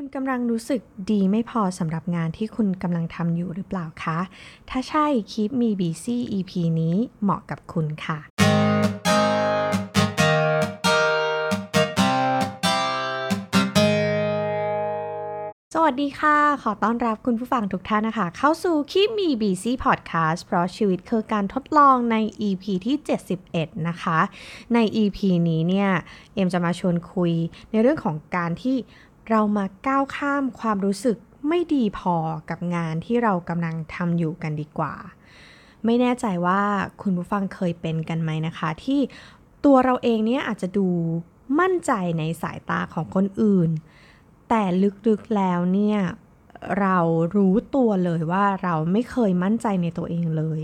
คุณกำลังรู้สึกดีไม่พอสำหรับงานที่คุณกำลังทำอยู่หรือเปล่าคะ ถ้าใช่ Keep Me Busy EP นี้เหมาะกับคุณค่ะสวัสดีค่ะ ขอต้อนรับคุณผู้ฟังทุกท่านนะคะ เข้าสู่ Keep Me Busy Podcast เพราะชีวิตคือการทดลองใน EP ที่ 71 นะคะ ใน EP นี้เนี่ย เอ็มจะมาชวนคุยในเรื่องของการที่ เรามาก้าวข้ามความรู้สึกไม่ดีพอกับงานที่เรากำลังทำอยู่กันดีกว่า ไม่แน่ใจว่าคุณผู้ฟังเคยเป็นกันไหมนะคะ ที่ตัวเราเองเนี่ยอาจจะดูมั่นใจในสายตาของคนอื่น แต่ลึกๆแล้วเนี่ยเรารู้ตัวเลยว่าเราไม่เคยมั่นใจในตัวเองเลย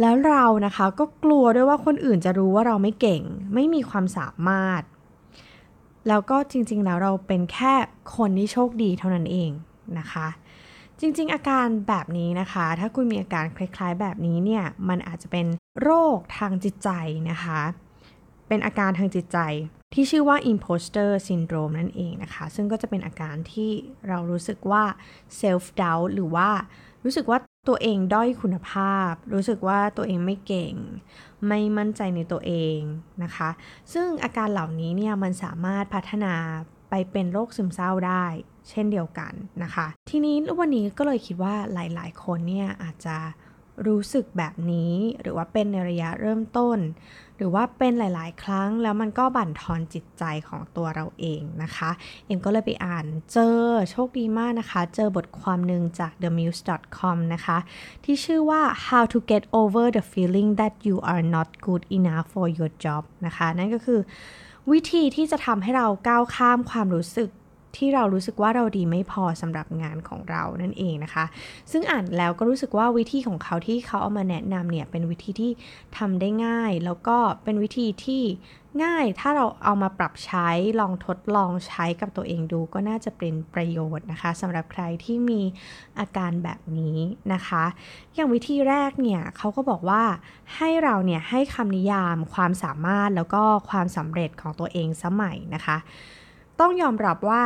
แล้วเรานะคะก็กลัวด้วยว่าคนอื่นจะรู้ว่าเราไม่เก่ง ไม่มีความสามารถ แล้วก็จริงๆแล้วเราเป็นแค่คนที่โชคดีเท่านั้นเองนะคะ จริงๆ อาการแบบนี้นะคะ ถ้าคุณมีอาการคล้ายๆ แบบนี้เนี่ยมันอาจจะเป็นโรคทางจิตใจนะคะ เป็นอาการทางจิตใจที่ชื่อว่า imposter syndrome นั่นเองนะคะ ซึ่งก็จะเป็นอาการที่เรารู้สึกว่า self doubt หรือว่ารู้สึกว่า ตัวเองด้อยคุณภาพ รู้สึกว่าตัวเองไม่เก่ง ไม่มั่นใจในตัวเองนะคะ ซึ่งอาการเหล่านี้เนี่ยมันสามารถพัฒนาไปเป็นโรคซึมเศร้าได้ เช่นเดียวกันนะคะ ทีนี้วันนี้ก็เลยคิดว่าหลาย ๆ คนเนี่ยอาจจะ รู้สึกแบบนี้ หรือว่าเป็นในระยะเริ่มต้น หรือว่าเป็นหลาย ๆ ครั้งแล้วมันก็บั่นทอนจิตใจของตัวเราเองนะคะ เอ็มก็เลยไปอ่านเจอโชคดีมากนะคะ เจอบทความหนึ่งจาก themuse.com นะคะ ที่ชื่อว่า how to get over the feeling that you are not good enough for your job นะคะ นั่นก็คือ วิธีที่จะทำให้เราก้าวข้ามความรู้สึก ที่เรารู้สึกว่าเราดีไม่พอสำหรับงานของเรานั่นเองนะคะ ซึ่งอ่านแล้วก็รู้สึกว่าวิธีของเขาที่เขาเอามาแนะนำเนี่ยเป็นวิธีที่ทำได้ง่าย แล้วก็เป็นวิธีที่ง่ายถ้าเราเอามาปรับใช้ลองทดลองใช้กับตัวเองดูก็น่าจะเป็นประโยชน์นะคะสำหรับใครที่มีอาการแบบนี้นะคะ อย่างวิธีแรกเนี่ยเขาก็บอกว่าให้เราเนี่ยให้คำนิยามความสามารถแล้วก็ความสำเร็จของตัวเองสมัยนะคะ ต้องยอมรับว่า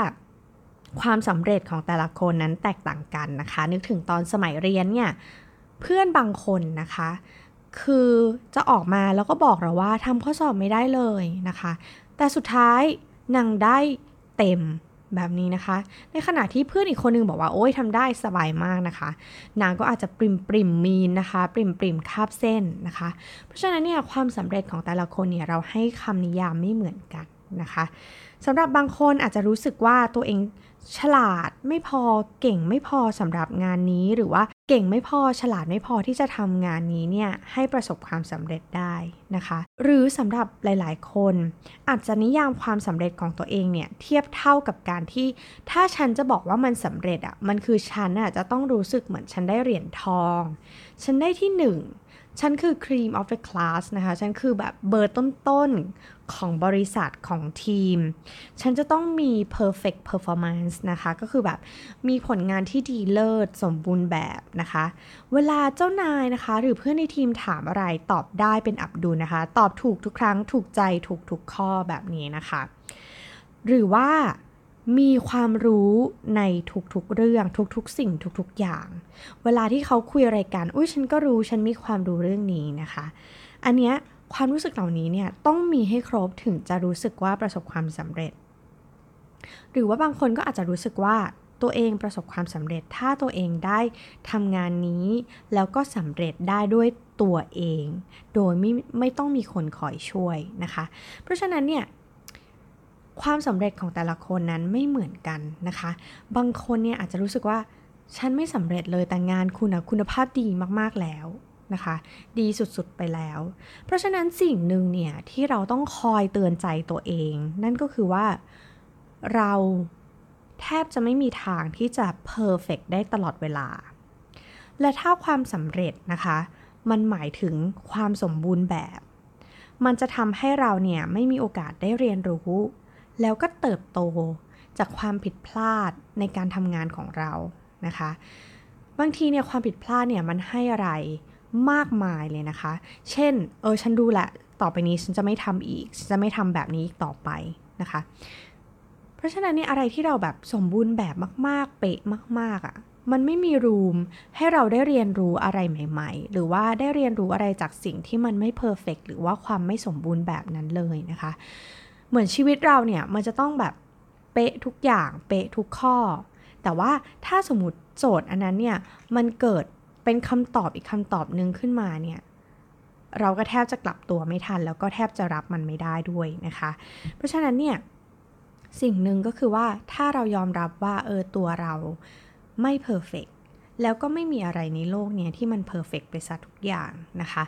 ความสำเร็จของแต่ละคนนั้นแตกต่างกันนะคะ นึกถึงตอนสมัยเรียนเนี่ยเพื่อนบางคนนะคะ คือจะออกมาแล้วก็บอกเราว่าทำข้อสอบไม่ได้เลยนะคะ แต่สุดท้ายนางได้เต็มแบบนี้นะคะ ในขณะที่เพื่อนอีกคนนึงบอกว่าโอ้ยทำได้สบายมากนะคะ นางก็อาจจะปริมปริมมีนนะคะ ปริมปริมคาบเส้นนะคะ เพราะฉะนั้นเนี่ยความสำเร็จของแต่ละคนเนี่ยเราให้คำนิยามไม่เหมือนกันนะคะสำหรับบางคนอาจจะรู้สึกว่าตัวเอง ฉลาดไม่พอเก่งไม่พอสำหรับงานนี้ หรือว่าเก่งไม่พอฉลาดไม่พอที่จะทำงานนี้เนี่ยให้ประสบความสำเร็จได้นะคะ หรือสำหรับหลาย ๆ คน อาจจะนิยามความสำเร็จของตัวเองเนี่ยเทียบเท่ากับการที่ ถ้าฉันจะบอกว่ามันสำเร็จอะ่ะมันคือฉันอะจะต้องรู้สึกเหมือนฉันได้เหรียญทอง ฉันได้ที่หนึ่ง ฉันคือ cream of the class นะคะ ฉันคือแบบเบอร์ต้นๆ ของบริษัทของทีม ฉันจะต้องมี perfect performance นะคะ ก็คือแบบมีผลงานที่ดีเลิศสมบูรณ์แบบนะคะ เวลาเจ้านายนะคะ หรือเพื่อนในทีมถามอะไรตอบได้เป็นอับดุลนะคะ ตอบถูกทุกครั้ง ถูกใจ ถูกทุกข้อแบบนี้นะคะ หรือว่า มีความรู้ในทุกๆเรื่องทุกๆ สิ่งทุกๆอย่าง เวลาที่เขาคุยอะไรกัน อุ้ยฉันก็รู้ฉันมีความรู้เรื่องนี้นะคะ อันเนี้ยความรู้สึกเหล่านี้เนี่ยต้องมีให้ครบถึงจะรู้สึกว่าประสบความสำเร็จ หรือว่าบางคนก็อาจจะรู้สึกว่าตัวเองประสบความสำเร็จ ถ้าตัวเองได้ทำงานนี้ แล้วก็สำเร็จได้ด้วยตัวเอง โดยไม่ไม่ต้องมีคนคอยช่วยนะคะ เพราะฉะนั้นเนี่ย ความสำเร็จของแต่ละคนนั้นไม่เหมือนกันนะคะ บางคนเนี่ยอาจจะรู้สึกว่าฉันไม่สำเร็จเลยแต่งานคุณอะคุณภาพดีมากๆแล้วนะคะ ดีสุดๆไปแล้ว เพราะฉะนั้นสิ่งหนึ่งเนี่ยที่เราต้องคอยเตือนใจตัวเอง นั่นก็คือว่าเราแทบจะไม่มีทางที่จะเพอร์เฟกได้ตลอดเวลา และถ้าความสำเร็จนะคะ มันหมายถึงความสมบูรณ์แบบ มันจะทำให้เราเนี่ยไม่มีโอกาสได้เรียนรู้ แล้วก็เติบโตจากความผิดพลาดในการทำงานของเรานะคะ บางทีเนี่ยความผิดพลาดเนี่ยมันให้อะไรมากมายเลยนะคะ เช่น เออฉันดูแหละต่อไปนี้ฉันจะไม่ทำอีกฉันจะไม่ทำแบบนี้อีกต่อไปนะคะ เพราะฉะนั้นเนี่ยอะไรที่เราแบบสมบูรณ์แบบมาก ๆ เป๊ะมาก ๆอะ่ะมันไม่มีรูมให้เราได้เรียนรู้อะไรใหม่ ๆ หรือว่าได้เรียนรู้อะไรจากสิ่งที่มันไม่เพอร์เฟกหรือว่าความไม่สมบูรณ์แบบนั้นเลยนะคะ เหมือนชีวิตเราเนี่ยมันจะต้องแบบเป๊ะทุกอย่างเป๊ะทุกข้อ แต่ว่าถ้าสมมติโจทย์อันนั้นเนี่ยมันเกิดเป็นคำตอบอีกคำตอบหนึ่งขึ้นมาเนี่ยเราก็แทบจะกลับตัวไม่ทัน แล้วก็แทบจะรับมันไม่ได้ด้วยนะคะ เพราะฉะนั้นเนี่ยสิ่งหนึ่งก็คือว่าถ้าเรายอมรับว่าเออตัวเราไม่เพอร์เฟกแล้วก็ไม่มีอะไรในโลกเนี่ยที่มันเพอร์เฟกไปซะทุกอย่างนะคะ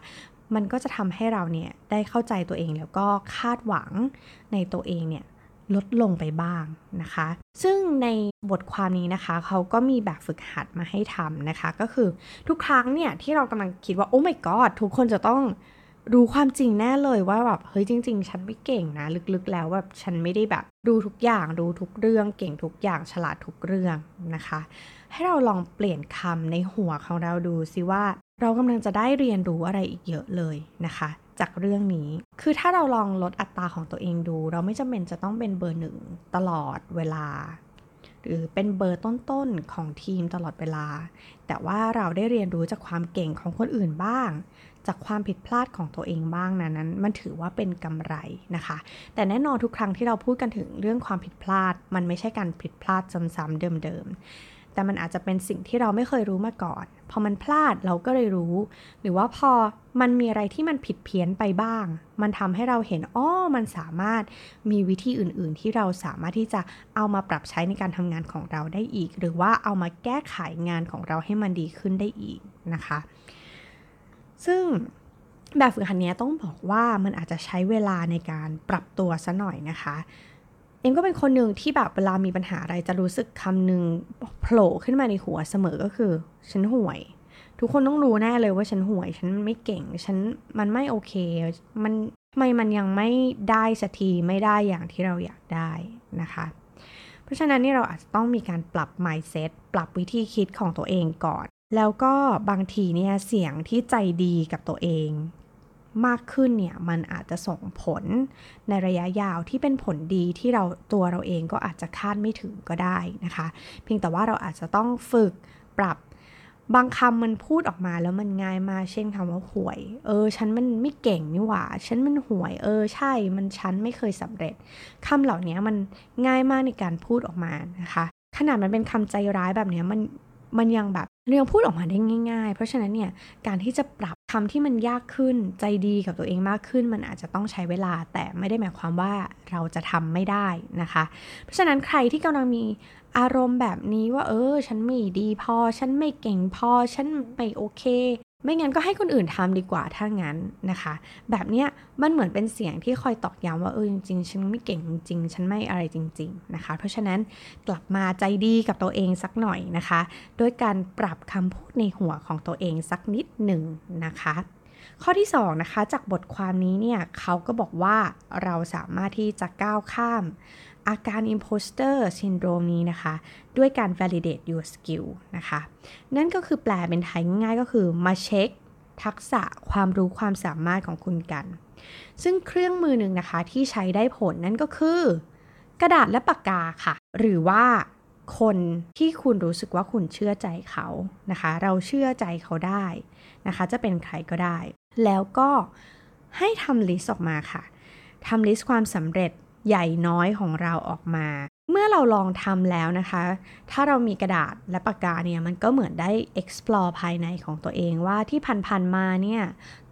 มันก็จะทำให้เราเนี่ยได้เข้าใจตัวเองแล้วก็คาดหวังในตัวเองเนี่ยลดลงไปบ้างนะคะ ซึ่งในบทความนี้นะคะ เขาก็มีแบบฝึกหัดมาให้ทำนะคะ ก็คือทุกครั้งเนี่ยที่เรากำลังคิดว่า โอ้ my god ทุกคนจะต้องรู้ความจริงแน่เลยว่าแบบเฮ้ยจริง ๆ ฉันไม่เก่งนะ ลึกๆ แล้วแบบฉันไม่ได้แบบดูทุกอย่างดูทุกเรื่อง เก่งทุกอย่างฉลาดทุกเรื่องนะคะ ให้เราลองเปลี่ยนคำในหัวของเราดูซิว่า เรากำลังจะได้เรียนรู้อะไรอีกเยอะเลยนะคะ จากเรื่องนี้ คือถ้าเราลองลดอัตราของตัวเองดู เราไม่จำเป็นจะต้องเป็นเบอร์หนึ่งตลอดเวลา หรือเป็นเบอร์ต้นๆของทีมตลอดเวลา แต่ว่าเราได้เรียนรู้จากความเก่งของคนอื่นบ้าง จากความผิดพลาดของตัวเองบ้างนะนั้น มันถือว่าเป็นกำไรนะคะ แต่แน่นอนทุกครั้งที่เราพูดกันถึงเรื่องความผิดพลาด มันไม่ใช่การผิดพลาดซ้ำๆเดิมๆ แต่มันอาจจะเป็นสิ่งที่เราไม่เคยรู้มาก่อน พอมันพลาดเราก็เลยรู้ หรือว่าพอมันมีอะไรที่มันผิดเพี้ยนไปบ้าง มันทำให้เราเห็นอ้อมันสามารถมีวิธีอื่น ๆ ที่เราสามารถที่จะเอามาปรับใช้ในการทำงานของเราได้อีก หรือว่าเอามาแก้ไขงานของเราให้มันดีขึ้นได้อีกนะคะ ซึ่งแบบฝึกหัดนี้ต้องบอกว่ามันอาจจะใช้เวลาในการปรับตัวซะหน่อยนะคะ เอ็มก็เป็นคนหนึ่งที่แบบเวลามีปัญหาอะไรจะรู้สึกคำหนึ่งโผล่ขึ้นมาในหัวเสมอก็คือ ฉันห่วย ทุกคนต้องรู้แน่เลยว่าฉันห่วย ฉันไม่เก่ง ฉันมันไม่โอเค มันทำไมมันยังไม่ได้สักทีไม่ได้อย่างที่เราอยากได้นะคะ เพราะฉะนั้นนี่เราอาจจะต้องมีการปรับ mindset ปรับวิธีคิดของตัวเองก่อน แล้วก็บางทีเนี่ยเสียงที่ใจดีกับตัวเอง มากขึ้นเนี่ยมันอาจจะส่งผลในระยะยาวที่เป็นผลดีที่เราตัวเราเองก็อาจจะคาดไม่ถึงก็ได้นะคะ เพียงแต่ว่าเราอาจจะต้องฝึกปรับบางคำมันพูดออกมาแล้วมันง่ายมากเช่นคำว่าห่วย เออ ฉันมันไม่เก่งนี่หว่า ฉันมันห่วย เออ ใช่ มันฉันไม่เคยสำเร็จคำเหล่านี้มันง่ายมากในการพูดออกมานะคะ ขนาดมันเป็นคำใจร้ายแบบนี้มันมันยังแบบ เรายังพูดออกมาได้ง่าย ๆ เพราะฉะนั้นเนี่ยการที่จะปรับคำที่มันยากขึ้นใจดีกับตัวเองมากขึ้น มันอาจจะต้องใช้เวลา แต่ไม่ได้หมายความว่าเราจะทำไม่ได้นะคะ เพราะฉะนั้นใครที่กำลังมีอารมณ์แบบนี้ว่า เออ ฉันไม่ดีพอ ฉันไม่เก่งพอ ฉันไม่โอเค ไม่งั้นก็ให้คนอื่นทำดีกว่าถ้างั้นนะคะ แบบเนี้ยมันเหมือนเป็นเสียงที่คอยตอกย้ำว่าเออจริงๆฉันไม่เก่งจริงๆฉันไม่อะไรจริง ๆนะคะ เพราะฉะนั้นกลับมาใจดีกับตัวเองสักหน่อยนะคะ ด้วยการปรับคำพูดในหัวของตัวเองสักนิดหนึ่งนะคะข้อที่2นะคะจากบทความนี้เนี่ยเขาก็บอกว่าเราสามารถที่จะก้าวข้าม อาการ imposter syndrome นี้นะคะ ด้วยการ validate your skill นะคะ นั่นก็คือแปลเป็นไทยง่ายๆก็คือมาเช็คทักษะความรู้ความสามารถของคุณกัน ซึ่งเครื่องมือหนึ่งนะคะที่ใช้ได้ผลนั่นก็คือ กระดาษและปากกาค่ะ หรือว่าคนที่คุณรู้สึกว่าคุณเชื่อใจเขานะคะ เราเชื่อใจเขาได้นะคะ จะเป็นใครก็ได้ แล้วก็ให้ทำ list ออกมาค่ะทำ list ความสำเร็จ ใหญ่น้อยของเราออกมา เมื่อเราลองทำแล้วนะคะ ถ้าเรามีกระดาษและปากกาเนี่ยมันก็เหมือนได้ explore ภายในของตัวเองว่าที่ผ่านๆมาเนี่ย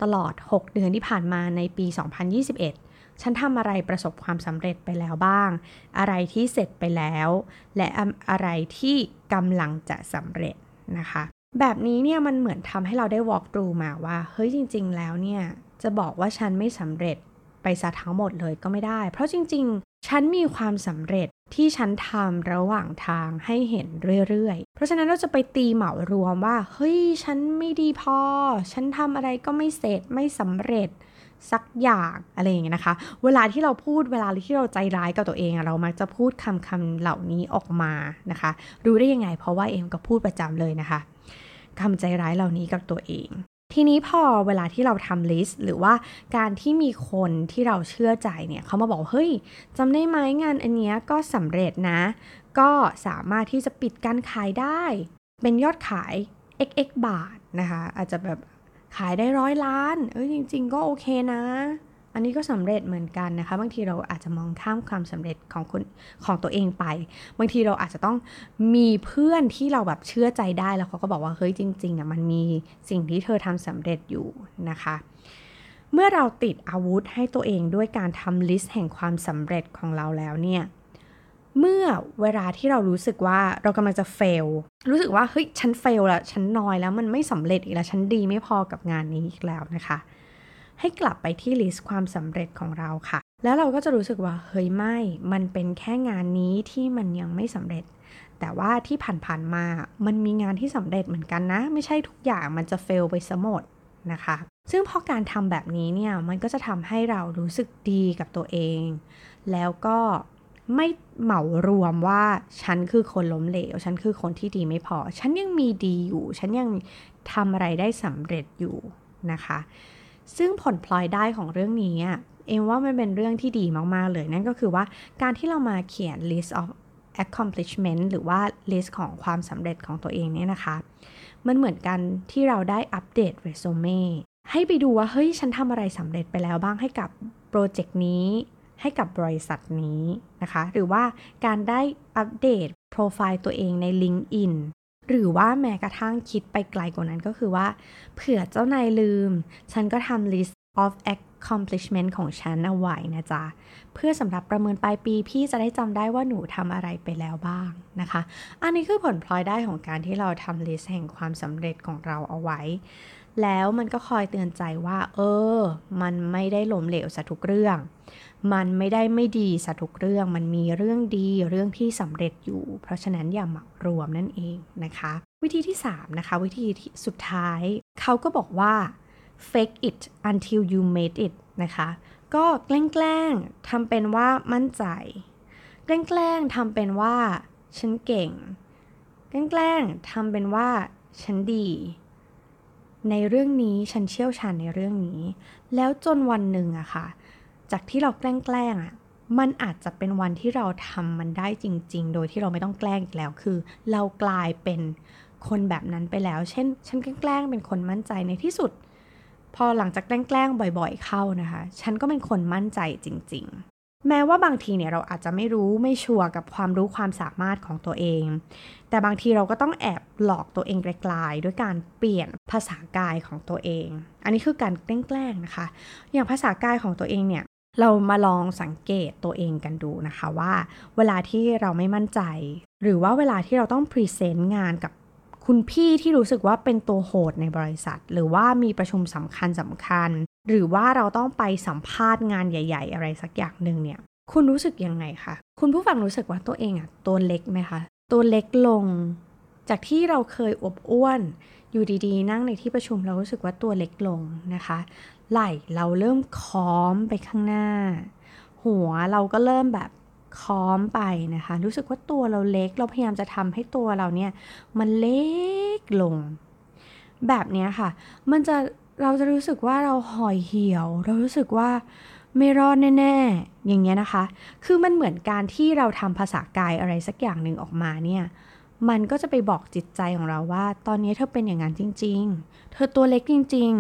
ตลอด 6 เดือนที่ผ่านมาในปี 2021ฉันทำอะไรประสบความสำเร็จไปแล้วบ้าง อะไรที่เสร็จไปแล้ว และอะไรที่กำลังจะสำเร็จนะคะ แบบนี้เนี่ยมันเหมือนทำให้เราได้ walk through มาว่า เฮ้ยจริง ๆ แล้วเนี่ย จะบอกว่าฉันไม่สำเร็จ ไปซะทั้งหมดเลยก็ไม่ได้ เพราะจริง ๆ ฉันมีความสำเร็จที่ฉันทำระหว่างทางให้เห็นเรื่อยๆ เพราะฉะนั้นเราจะไปตีเหมารวมว่า เฮ้ย ฉันไม่ดีพอ ฉันทำอะไรก็ไม่เสร็จไม่สำเร็จสักอย่างอะไรอย่างเงี้ยนะคะ เวลาที่เราพูดเวลาที่เราใจร้ายกับตัวเองเรามักจะพูดคำคำเหล่านี้ออกมานะคะ รู้ได้ยังไง เพราะว่าเอ็มก็พูดประจำเลยนะคะคำใจร้ายเหล่านี้กับตัวเอง ทีนี้พอเวลาที่เราทำลิสต์หรือว่าการที่มีคนที่เราเชื่อใจเนี่ยเขามาบอกเฮ้ยจำได้ไหมงานอันเนี้ยก็สำเร็จนะ ก็สามารถที่จะปิดการขายได้ เป็นยอดขาย xx บาทนะคะ อาจจะแบบขายได้ร้อยล้าน เอ้ยจริง ๆ ก็โอเคนะ อันนี้ก็สำเร็จเหมือนกันนะคะ บางทีเราอาจจะมองข้ามความสำเร็จของคนของตัวเองไป บางทีเราอาจจะต้องมีเพื่อนที่เราแบบเชื่อใจได้แล้วเขาก็บอกว่าเฮ้ยจริงๆอะมันมีสิ่งที่เธอทำสำเร็จอยู่นะคะ เมื่อเราติดอาวุธให้ตัวเองด้วยการทำลิสต์แห่งความสำเร็จของเราแล้วเนี่ยเมื่อเวลาที่เรารู้สึกว่าเรากำลังจะเฟล รู้สึกว่าเฮ้ยฉันเฟลล้วฉันนอยแล้วมันไม่สำเร็จอีกแล้ว ฉันดีไม่พอกับงานนี้อีกแล้วนะคะ ให้กลับไปที่ลิสต์ความสำเร็จของเราค่ะ แล้วเราก็จะรู้สึกว่าเฮ้ยไม่ มันเป็นแค่งานนี้ที่มันยังไม่สำเร็จ แต่ว่าที่ผ่านๆมา มันมีงานที่สำเร็จเหมือนกันนะ ไม่ใช่ทุกอย่างมันจะเฟลไปซะหมดนะคะ ซึ่งพอการทำแบบนี้เนี่ย มันก็จะทำให้เรารู้สึกดีกับตัวเอง แล้วก็ไม่เหมารวมว่าฉันคือคนล้มเหลว ฉันคือคนที่ดีไม่พอ ฉันยังมีดีอยู่ ฉันยังทำอะไรได้สำเร็จอยู่นะคะ ซึ่งผลพลอยได้ของเรื่องนี้เอ็มว่ามันเป็นเรื่องที่ดีมาก ๆ เลย นั่นก็คือว่าการที่เรามาเขียน list of accomplishment หรือว่า list ของความสำเร็จของตัวเองเนี่ยนะคะ มันเหมือนกันที่เราได้อัปเดตเรซูเม่ให้ไปดูว่า เฮ้ย ฉันทำอะไรสำเร็จไปแล้วบ้างให้กับโปรเจกต์นี้ ให้กับบริษัทนี้นะคะ หรือว่าการได้อัปเดตโปรไฟล์ตัวเองใน LinkedIn หรือว่าแม้กระทั่งคิดไปไกลกว่านั้นก็คือว่า เผื่อเจ้านายลืม ฉันก็ทำ list of accomplishment ของฉันเอาไว้นะจ๊ะ เพื่อสำหรับประเมินปลายปีพี่จะได้จำได้ว่าหนูทำอะไรไปแล้วบ้างนะคะ อันนี้คือผลพลอยได้ของการที่เราทำ list แห่งความสำเร็จของเราเอาไว้ แล้วมันก็คอยเตือนใจว่า เออ มันไม่ได้ล้มเหลวซะทุกเรื่อง มันไม่ได้ไม่ดีสทุกเรื่อง มันมีเรื่องดีเรื่องที่สำเร็จอยู่ เพราะฉะนั้นอย่าหมักรวมนั่นเองนะคะ วิธีที่3นะคะวิธีที่สุดท้าย เขาก็บอกว่า fake it until you made it นะคะ ก็แกล้งๆทำเป็นว่ามั่นใจ แกล้งๆทำเป็นว่า ฉันเก่ง แกล้งๆทำเป็นว่า ฉันดี ในเรื่องนี้ฉันเชี่ยวชาญในเรื่องนี้ แล้วจนวันหนึ่งอะค่ะ จากที่เราแกล้งๆอะมันอาจจะเป็นวันที่เราทำมันได้จริง ๆ โดยที่เราไม่ต้องแกล้งอีกแล้วคือ เรากลายเป็นคนแบบนั้นไปแล้ว เช่น ฉันแกล้งเป็นคนมั่นใจในที่สุด พอหลังจากแกล้งบ่อย ๆ เข้านะคะ ฉันก็เป็นคนมั่นใจจริง ๆ แม้ว่าบางทีเนี่ยเราอาจจะไม่รู้ไม่ชัวร์กับความรู้ความสามารถของตัวเอง แต่บางทีเราก็ต้องแอบหลอกตัวเองไกลๆด้วยการเปลี่ยนภาษากายของตัวเอง อันนี้คือการแกล้งๆนะคะ อย่างภาษากายของตัวเองเนี่ย เรามาลองสังเกตตัวเองกันดูนะคะว่า เวลาที่เราไม่มั่นใจ หรือว่าเวลาที่เราต้องพรีเซนต์งานกับคุณพี่ที่รู้สึกว่าเป็นตัวโหดในบริษัท หรือว่ามีประชุมสำคัญสำคัญ หรือว่าเราต้องไปสัมภาษณ์งานใหญ่ ๆ อะไรสักอย่างหนึ่งเนี่ยคุณรู้สึกยังไงคะคุณผู้ฟังรู้สึกว่าตัวเองอะตัวเล็กไหมคะ ตัวเล็กลง จากที่เราเคยอบอ้วน อยู่ดีๆ นั่งในที่ประชุมเรารู้สึกว่าตัวเล็กลงนะคะ ไหล่เราเริ่มค้อมไปข้างหน้า หัวเราก็เริ่มแบบค้อมไปนะคะ รู้สึกว่าตัวเราเล็กเราพยายามจะทำให้ตัวเราเนี่ยมันเล็กลง แบบนี้ค่ะ มันจะเราจะรู้สึกว่าเราห่อยเหี่ยว เรารู้สึกว่าไม่รอดแน่ๆ อย่างเงี้ยนะคะ คือมันเหมือนการที่เราทำภาษากายอะไรสักอย่างหนึ่งออกมาเนี่ย มันก็จะไปบอกจิตใจของเราว่า ตอนนี้เธอเป็นอย่างนั้นจริง ๆ เธอตัวเล็กจริง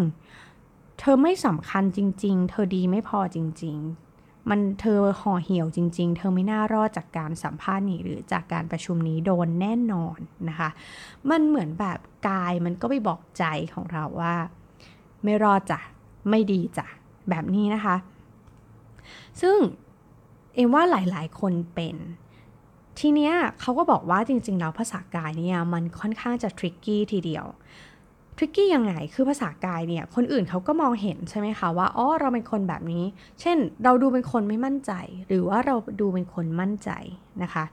ๆ เธอไม่สำคัญจริง ๆ เธอดีไม่พอจริง ๆ มันเธอห่อเหี่ยวจริง ๆ เธอไม่น่ารอดจากการสัมภาษณ์นี้หรือจากการประชุมนี้โดนแน่นอนนะคะ มันเหมือนแบบกายมันก็ไปบอกใจของเราว่า ไม่รอดจ้ะไม่ดีจ้ะแบบนี้นะคะ ซึ่งเอ็มว่าหลายๆ คนเป็น ทีเนี้ยเขาก็บอกว่าจริงๆแล้วภาษากายเนี่ยมันค่อนข้างจะทริกกี้ทีเดียวทริกกี้ยังไงคือภาษากายเนี่ยคนอื่นเขาก็มองเห็นใช่ไหมคะว่าอ๋อเราเป็นคนแบบนี้ เช่น เราดูเป็นคนไม่มั่นใจ หรือว่าเราดูเป็นคนมั่นใจนะคะ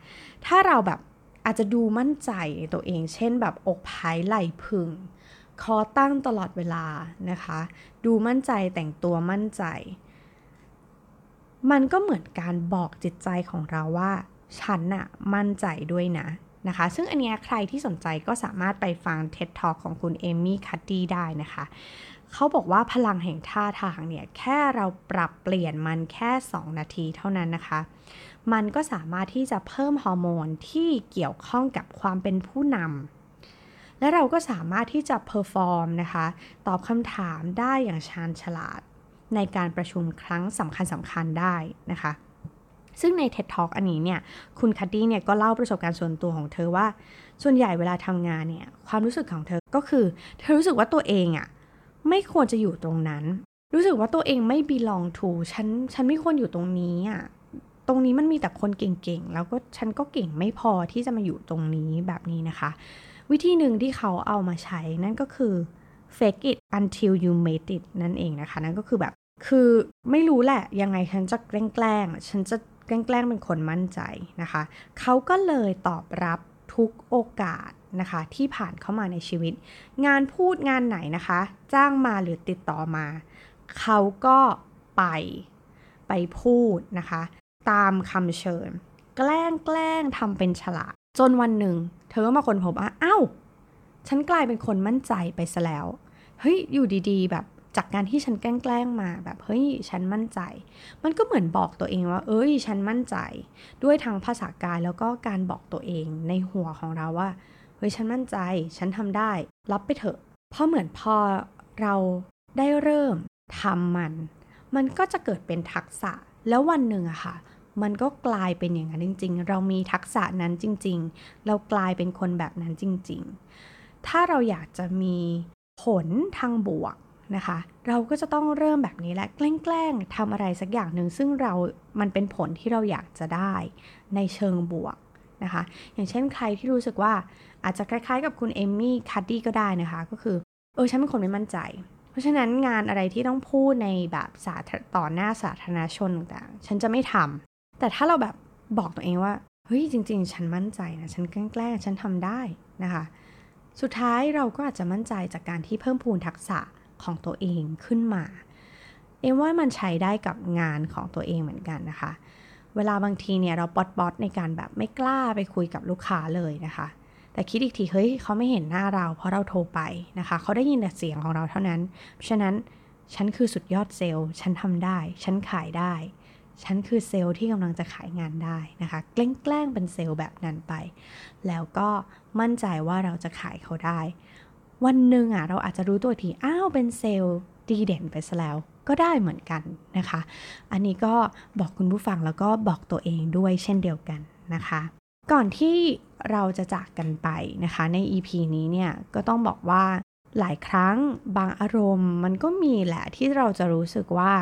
ถ้าเราแบบอาจจะดูมั่นใจตัวเอง เช่นแบบอกพายไหล่พึงคอตั้งตลอดเวลานะคะ ดูมั่นใจแต่งตัวมั่นใจ มันก็เหมือนการบอกจิตใจของเราว่า ฉันน่ะมั่นใจด้วยนะนะคะ ซึ่งอันนี้ใครที่สนใจก็สามารถไปฟัง TED Talk ของคุณเอมี่คัตตี้ได้นะคะ เขาบอกว่าพลังแห่งท่าทางเนี่ย แค่เราปรับเปลี่ยนมันแค่ 2 นาทีเท่านั้นนะคะ มันก็สามารถที่จะเพิ่มฮอร์โมนที่เกี่ยวข้องกับความเป็นผู้นำและเราก็สามารถที่จะ perform นะคะ ตอบคำถามได้อย่างชาญฉลาด ในการประชุมครั้งสำคัญสำคัญได้นะคะ ซึ่งใน TED Talk อันนี้เนี่ยคุณคัดดี้เนี่ยก็เล่าประสบการณ์ส่วนตัวของเธอว่า ส่วนใหญ่เวลาทำงานเนี่ยความรู้สึกของเธอก็คือ เธอรู้สึกว่าตัวเองอะ่ะไม่ควรจะอยู่ตรงนั้น รู้สึกว่าตัวเองไม่ belong to ฉันฉันไม่ควรอยู่ตรงนี้อะ่ะตรงนี้มันมีแต่คนเก่งๆ แล้วก็ฉันก็เก่งไม่พอที่จะมาอยู่ตรงนี้แบบนี้นะคะ วิธีหนึ่งที่เขาเอามาใช้นั่นก็คือ fake it until you made it นั่นเองนะคะ นั่นก็คือแบบคือไม่รู้แหละ ยังไงฉันจะแกล้งฉันจะ แกล้งเป็นคนมั่นใจนะคะ เขาก็เลยตอบรับทุกโอกาสนะคะที่ผ่านเข้ามาในชีวิต งานพูดงานไหนนะคะ จ้างมาหรือติดต่อมา เขาก็ไปไปพูดนะคะ ตามคำเชิญ แกล้งแกล้งทำเป็นฉลาด จนวันหนึ่ง เธอก็มาคนพบว่าอ้าวฉันกลายเป็นคนมั่นใจไปซะแล้ว เฮ้ย อยู่ดีๆ แบบ จากการที่ฉันแกล้งมาแบบเฮ้ยฉันมั่นใจ มันก็เหมือนบอกตัวเองว่า เอ้ย ฉันมั่นใจ ด้วยทางภาษากายแล้วก็การบอกตัวเองในหัวของเราว่าเฮ้ยฉันมั่นใจ ฉันทำได้ รับไปเถอะ เพราะเหมือนพอเราได้เริ่มทำมัน มันก็จะเกิดเป็นทักษะแล้ววันหนึ่งอะค่ะ มันก็กลายเป็นอย่างนั้นจริง ๆ เรามีทักษะนั้นจริง ๆ เรากลายเป็นคนแบบนั้นจริง ๆ ถ้าเราอยากจะมีผลทางบวก นะคะ เราก็จะต้องเริ่มแบบนี้แหละแกล้งๆทำอะไรสักอย่างหนึ่งซึ่งเรา มันเป็นผลที่เราอยากจะได้ในเชิงบวกนะคะ อย่างเช่นใครที่รู้สึกว่าอาจจะคล้ายๆ กับคุณเอมมี่คัดดี้ก็ได้นะคะ ก็คือ เออฉันเป็นคนไม่มั่นใจ เพราะฉะนั้นงานอะไรที่ต้องพูดในแบบสาต่อหน้าสาธารณชนต่างๆ ฉันจะไม่ทำแต่ถ้าเราแบบบอกตัวเองว่า เฮ้ยจริง ๆ ฉันมั่นใจนะ ฉันแกล้งๆฉันทำได้นะคะ สุดท้ายเราก็อาจจะมั่นใจจากการที่เพิ่มพูนทักษะ ของตัวเองขึ้นมา เอ็มว่ามันใช้ได้กับงานของตัวเองเหมือนกันนะคะ เวลาบางทีเนี่ยเราปอดบอดในการแบบไม่กล้าไปคุยกับลูกค้าเลยนะคะ แต่คิดอีกทีเฮ้ยเขาไม่เห็นหน้าเราเพราะเราโทรไปนะคะ เขาได้ยินแต่เสียงของเราเท่านั้น เพราะฉะนั้นฉันคือสุดยอดเซลล์ ฉันทำได้ ฉันขายได้ ฉันคือเซลล์ที่กำลังจะขายงานได้นะคะ แกล้งเป็นเซลล์แบบนั้นไป แล้วก็มั่นใจว่าเราจะขายเขาได้ วันหนึ่งอะเราอาจจะรู้ตัวทีอ้าวเป็นเซลล์ดีเด่นไปซะแล้วก็ได้เหมือนกันนะคะ อันนี้ก็บอกคุณผู้ฟังแล้วก็บอกตัวเองด้วยเช่นเดียวกันนะคะ ก่อนที่เราจะจากกันไปนะคะ ใน EP นี้เนี่ยก็ต้องบอกว่าหลายครั้งบางอารมณ์มันก็มีแหละที่เราจะรู้สึกว่า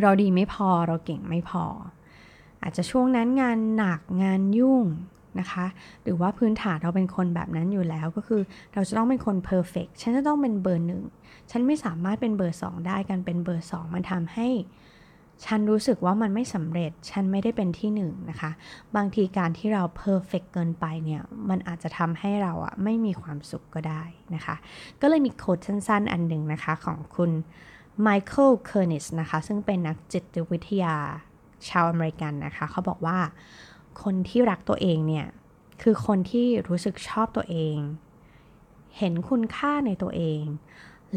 เราดีไม่พอเราเก่งไม่พอ อาจจะช่วงนั้นงานหนักงานยุ่ง นะคะ หรือว่าพื้นฐานเราเป็นคนแบบนั้นอยู่แล้วก็คือ เราจะต้องเป็นคน perfect ฉันจะต้องเป็นเบอร์หนึ่งฉันไม่สามารถเป็นเบอร์สองได้กันเป็นเบอร์สองมันทำให้ ฉันรู้สึกว่ามันไม่สำเร็จ ฉันไม่ได้เป็นที่หนึ่งนะคะ บางทีการที่เรา perfect เกินไปเนี่ย มันอาจจะทำให้เราอะไม่มีความสุขก็ได้นะคะ ก็เลยมี quote สั้นๆ อันหนึ่งนะคะของคุณไมเคิลเคอร์นิสนะคะ ซึ่งเป็นนักจิตวิทยาชาวอเมริกันนะคะ เขาบอกว่า คนที่รักตัวเองเนี่ยคือคนที่รู้สึกชอบตัวเอง เห็นคุณค่าในตัวเอง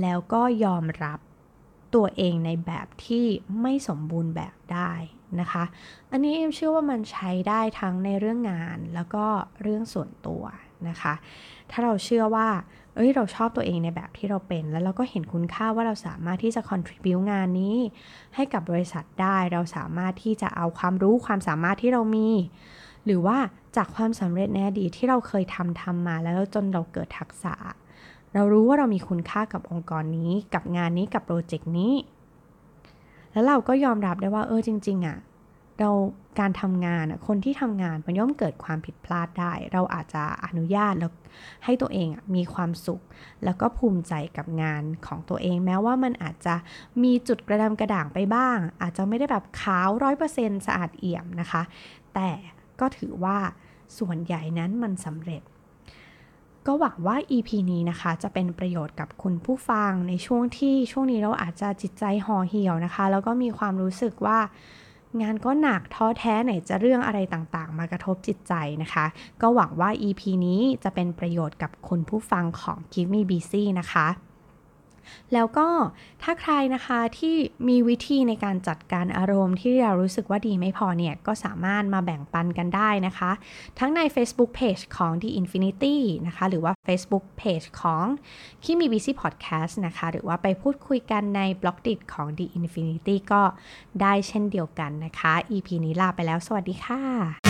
แล้วก็ยอมรับตัวเองในแบบที่ไม่สมบูรณ์แบบได้นะคะ อันนี้เอ็มเชื่อว่ามันใช้ได้ทั้งในเรื่องงานแล้วก็เรื่องส่วนตัวนะคะ ถ้าเราเชื่อว่า เอ้ยเราชอบตัวเองในแบบที่เราเป็น แล้วเราก็เห็นคุณค่าว่าเราสามารถที่จะ contribu งานนี้ ให้กับบริษัทได้ เราสามารถที่จะเอาความรู้ความสามารถที่เรามี หรือว่าจากความสำเร็จในอดีตที่เราเคยทำทำมาแล้วจนเราเกิดทักษะ เรารู้ว่าเรามีคุณค่ากับองค์กรนี้ กับงานนี้กับโปรเจกต์นี้ แล้วเราก็ยอมรับได้ว่าเออจริง ๆอะ่ะ เราการทำงานคนที่ทำงานมันย่อมเกิดความผิดพลาดได้ เราอาจจะอนุญาตแล้วให้ตัวเองมีความสุข แล้วก็ภูมิใจกับงานของตัวเอง แม้ว่ามันอาจจะมีจุดกระดำกระด่างไปบ้าง อาจจะไม่ได้แบบขาวร้อยเปอร์เซ็นต์สะอาดเอี่ยมนะคะ แต่ก็ถือว่าส่วนใหญ่นั้นมันสำเร็จ ก็หวังว่า EP นี้นะคะ จะเป็นประโยชน์กับคุณผู้ฟังในช่วงที่ช่วงนี้เราอาจจะจิตใจห่อเหี่ยวนะคะ แล้วก็มีความรู้สึกว่า งานก็หนักท้อแท้ไหนจะเรื่องอะไรต่างๆ มากระทบจิตใจนะคะ ก็หวังว่า EP นี้จะเป็นประโยชน์กับคุณผู้ฟังของ Give Me Busy นะคะ แล้วก็ถ้าใครนะคะที่มีวิธีในการจัดการอารมณ์ที่เรารู้สึกว่าดีไม่พอเนี่ย ก็สามารถมาแบ่งปันกันได้นะคะ ทั้งใน Facebook Page ของ The Infinity นะคะ หรือว่า Facebook Page ของคิมี Busy Podcast นะคะ หรือว่าไปพูดคุยกันในบล็อกดิของ The Infinity ก็ได้เช่นเดียวกันนะคะ EP นี้ลาไปแล้ว สวัสดีค่ะ